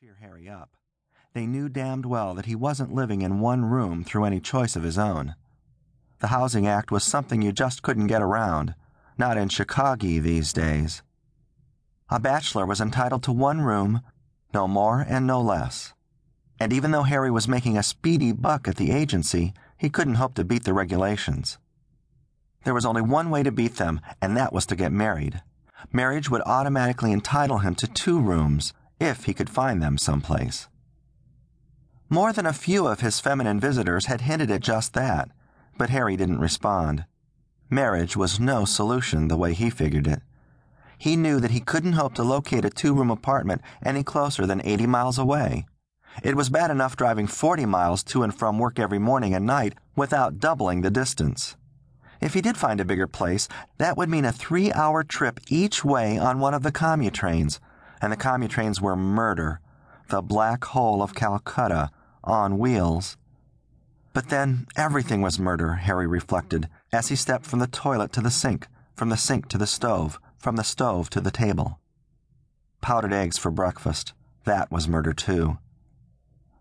cheer Harry up. They knew damned well that he wasn't living in one room through any choice of his own. The Housing Act was something you just couldn't get around, not in Chicago these days. A bachelor was entitled to one room, no more and no less. And even though Harry was making a speedy buck at the agency, he couldn't hope to beat the regulations. There was only one way to beat them, and that was to get married. Marriage would automatically entitle him to two rooms, if he could find them someplace. More than a few of his feminine visitors had hinted at just that, but Harry didn't respond. Marriage was no solution the way he figured it. He knew that he couldn't hope to locate a two room apartment any closer than 80 miles away. It was bad enough driving 40 miles to and from work every morning and night without doubling the distance. If he did find a bigger place, that would mean a three hour trip each way on one of the commutrains, and the commutrains were murder, the black hole of Calcutta, on wheels. But then everything was murder, Harry reflected, as he stepped from the toilet to the sink, from the sink to the stove, from the stove to the table. Powdered eggs for breakfast. That was murder, too.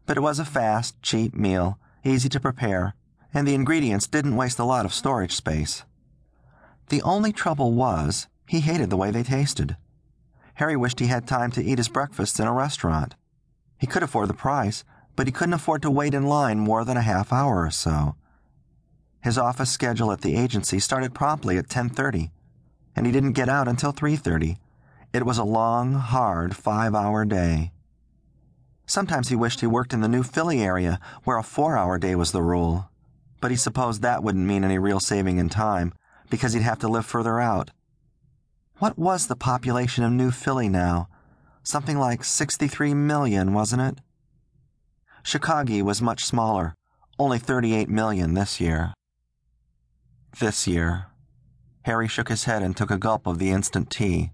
But it was a fast, cheap meal, easy to prepare, and the ingredients didn't waste a lot of storage space. The only trouble was, he hated the way they tasted. Harry wished he had time to eat his breakfast in a restaurant. He could afford the price, but he couldn't afford to wait in line more than a half hour or so. His office schedule at the agency started promptly at 10:30, and he didn't get out until 3:30. It was a long, hard 5-hour day. Sometimes he wished he worked in the new Philly area, where a 4-hour day was the rule, but he supposed that wouldn't mean any real saving in time because he'd have to live further out. What was the population of New Philly now? Something like 63 million, wasn't it? Chicago was much smaller, only 38 million this year. This year. Harry shook his head and took a gulp of the instant tea.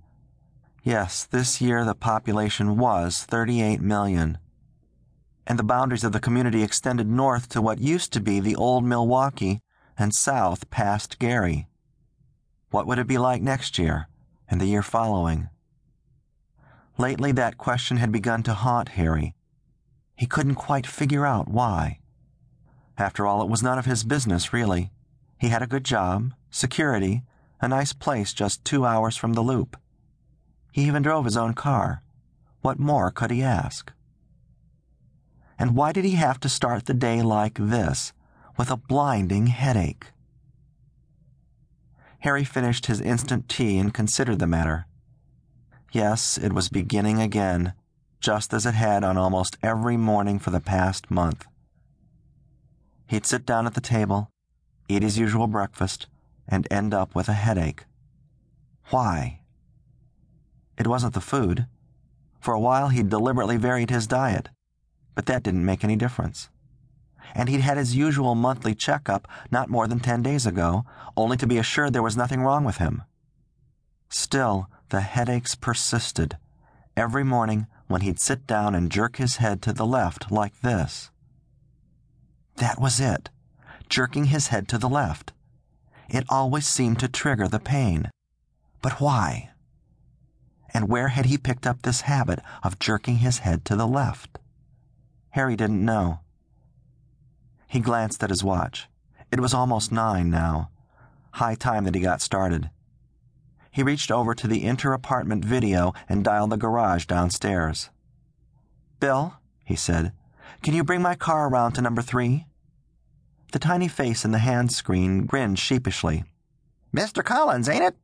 Yes, this year the population was 38 million. And the boundaries of the community extended north to what used to be the old Milwaukee and south past Gary. What would it be like next year and the year following? Lately, that question had begun to haunt Harry. He couldn't quite figure out why. After all, it was none of his business, really. He had a good job, security, a nice place just two hours from the loop. He even drove his own car. What more could he ask? And why did he have to start the day like this, with a blinding headache? Harry finished his instant tea and considered the matter. Yes, it was beginning again, just as it had on almost every morning for the past month. He'd sit down at the table, eat his usual breakfast, and end up with a headache. Why? It wasn't the food. For a while he'd deliberately varied his diet, but that didn't make any difference. And he'd had his usual monthly checkup not more than ten days ago, only to be assured there was nothing wrong with him. Still, the headaches persisted, every morning when he'd sit down and jerk his head to the left like this. That was it, jerking his head to the left. It always seemed to trigger the pain. But why? And where had he picked up this habit of jerking his head to the left? Harry didn't know. He glanced at his watch. It was almost nine now. High time that he got started. He reached over to the inter apartment video and dialed the garage downstairs. Bill, he said, can you bring my car around to number three? The tiny face in the hand screen grinned sheepishly. Mr. Collins, ain't it?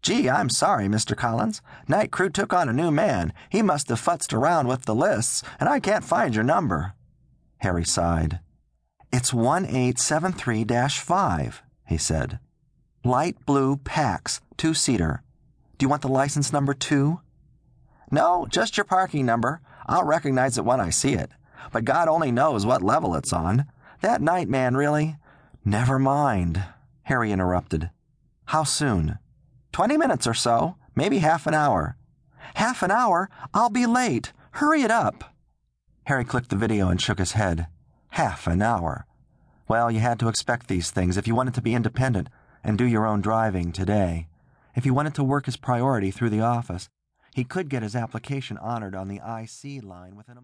Gee, I'm sorry, Mr. Collins. Night crew took on a new man. He must have futzed around with the lists, and I can't find your number. Harry sighed. It's 1873 5, he said. Light blue Pax, two seater. Do you want the license number too? No, just your parking number. I'll recognize it when I see it. But God only knows what level it's on. That night man really. Never mind, Harry interrupted. How soon? Twenty minutes or so, maybe half an hour. Half an hour? I'll be late. Hurry it up. Harry clicked the video and shook his head. Half an hour. Well, you had to expect these things if you wanted to be independent and do your own driving today. If he wanted to work his priority through the office, he could get his application honored on the IC line within a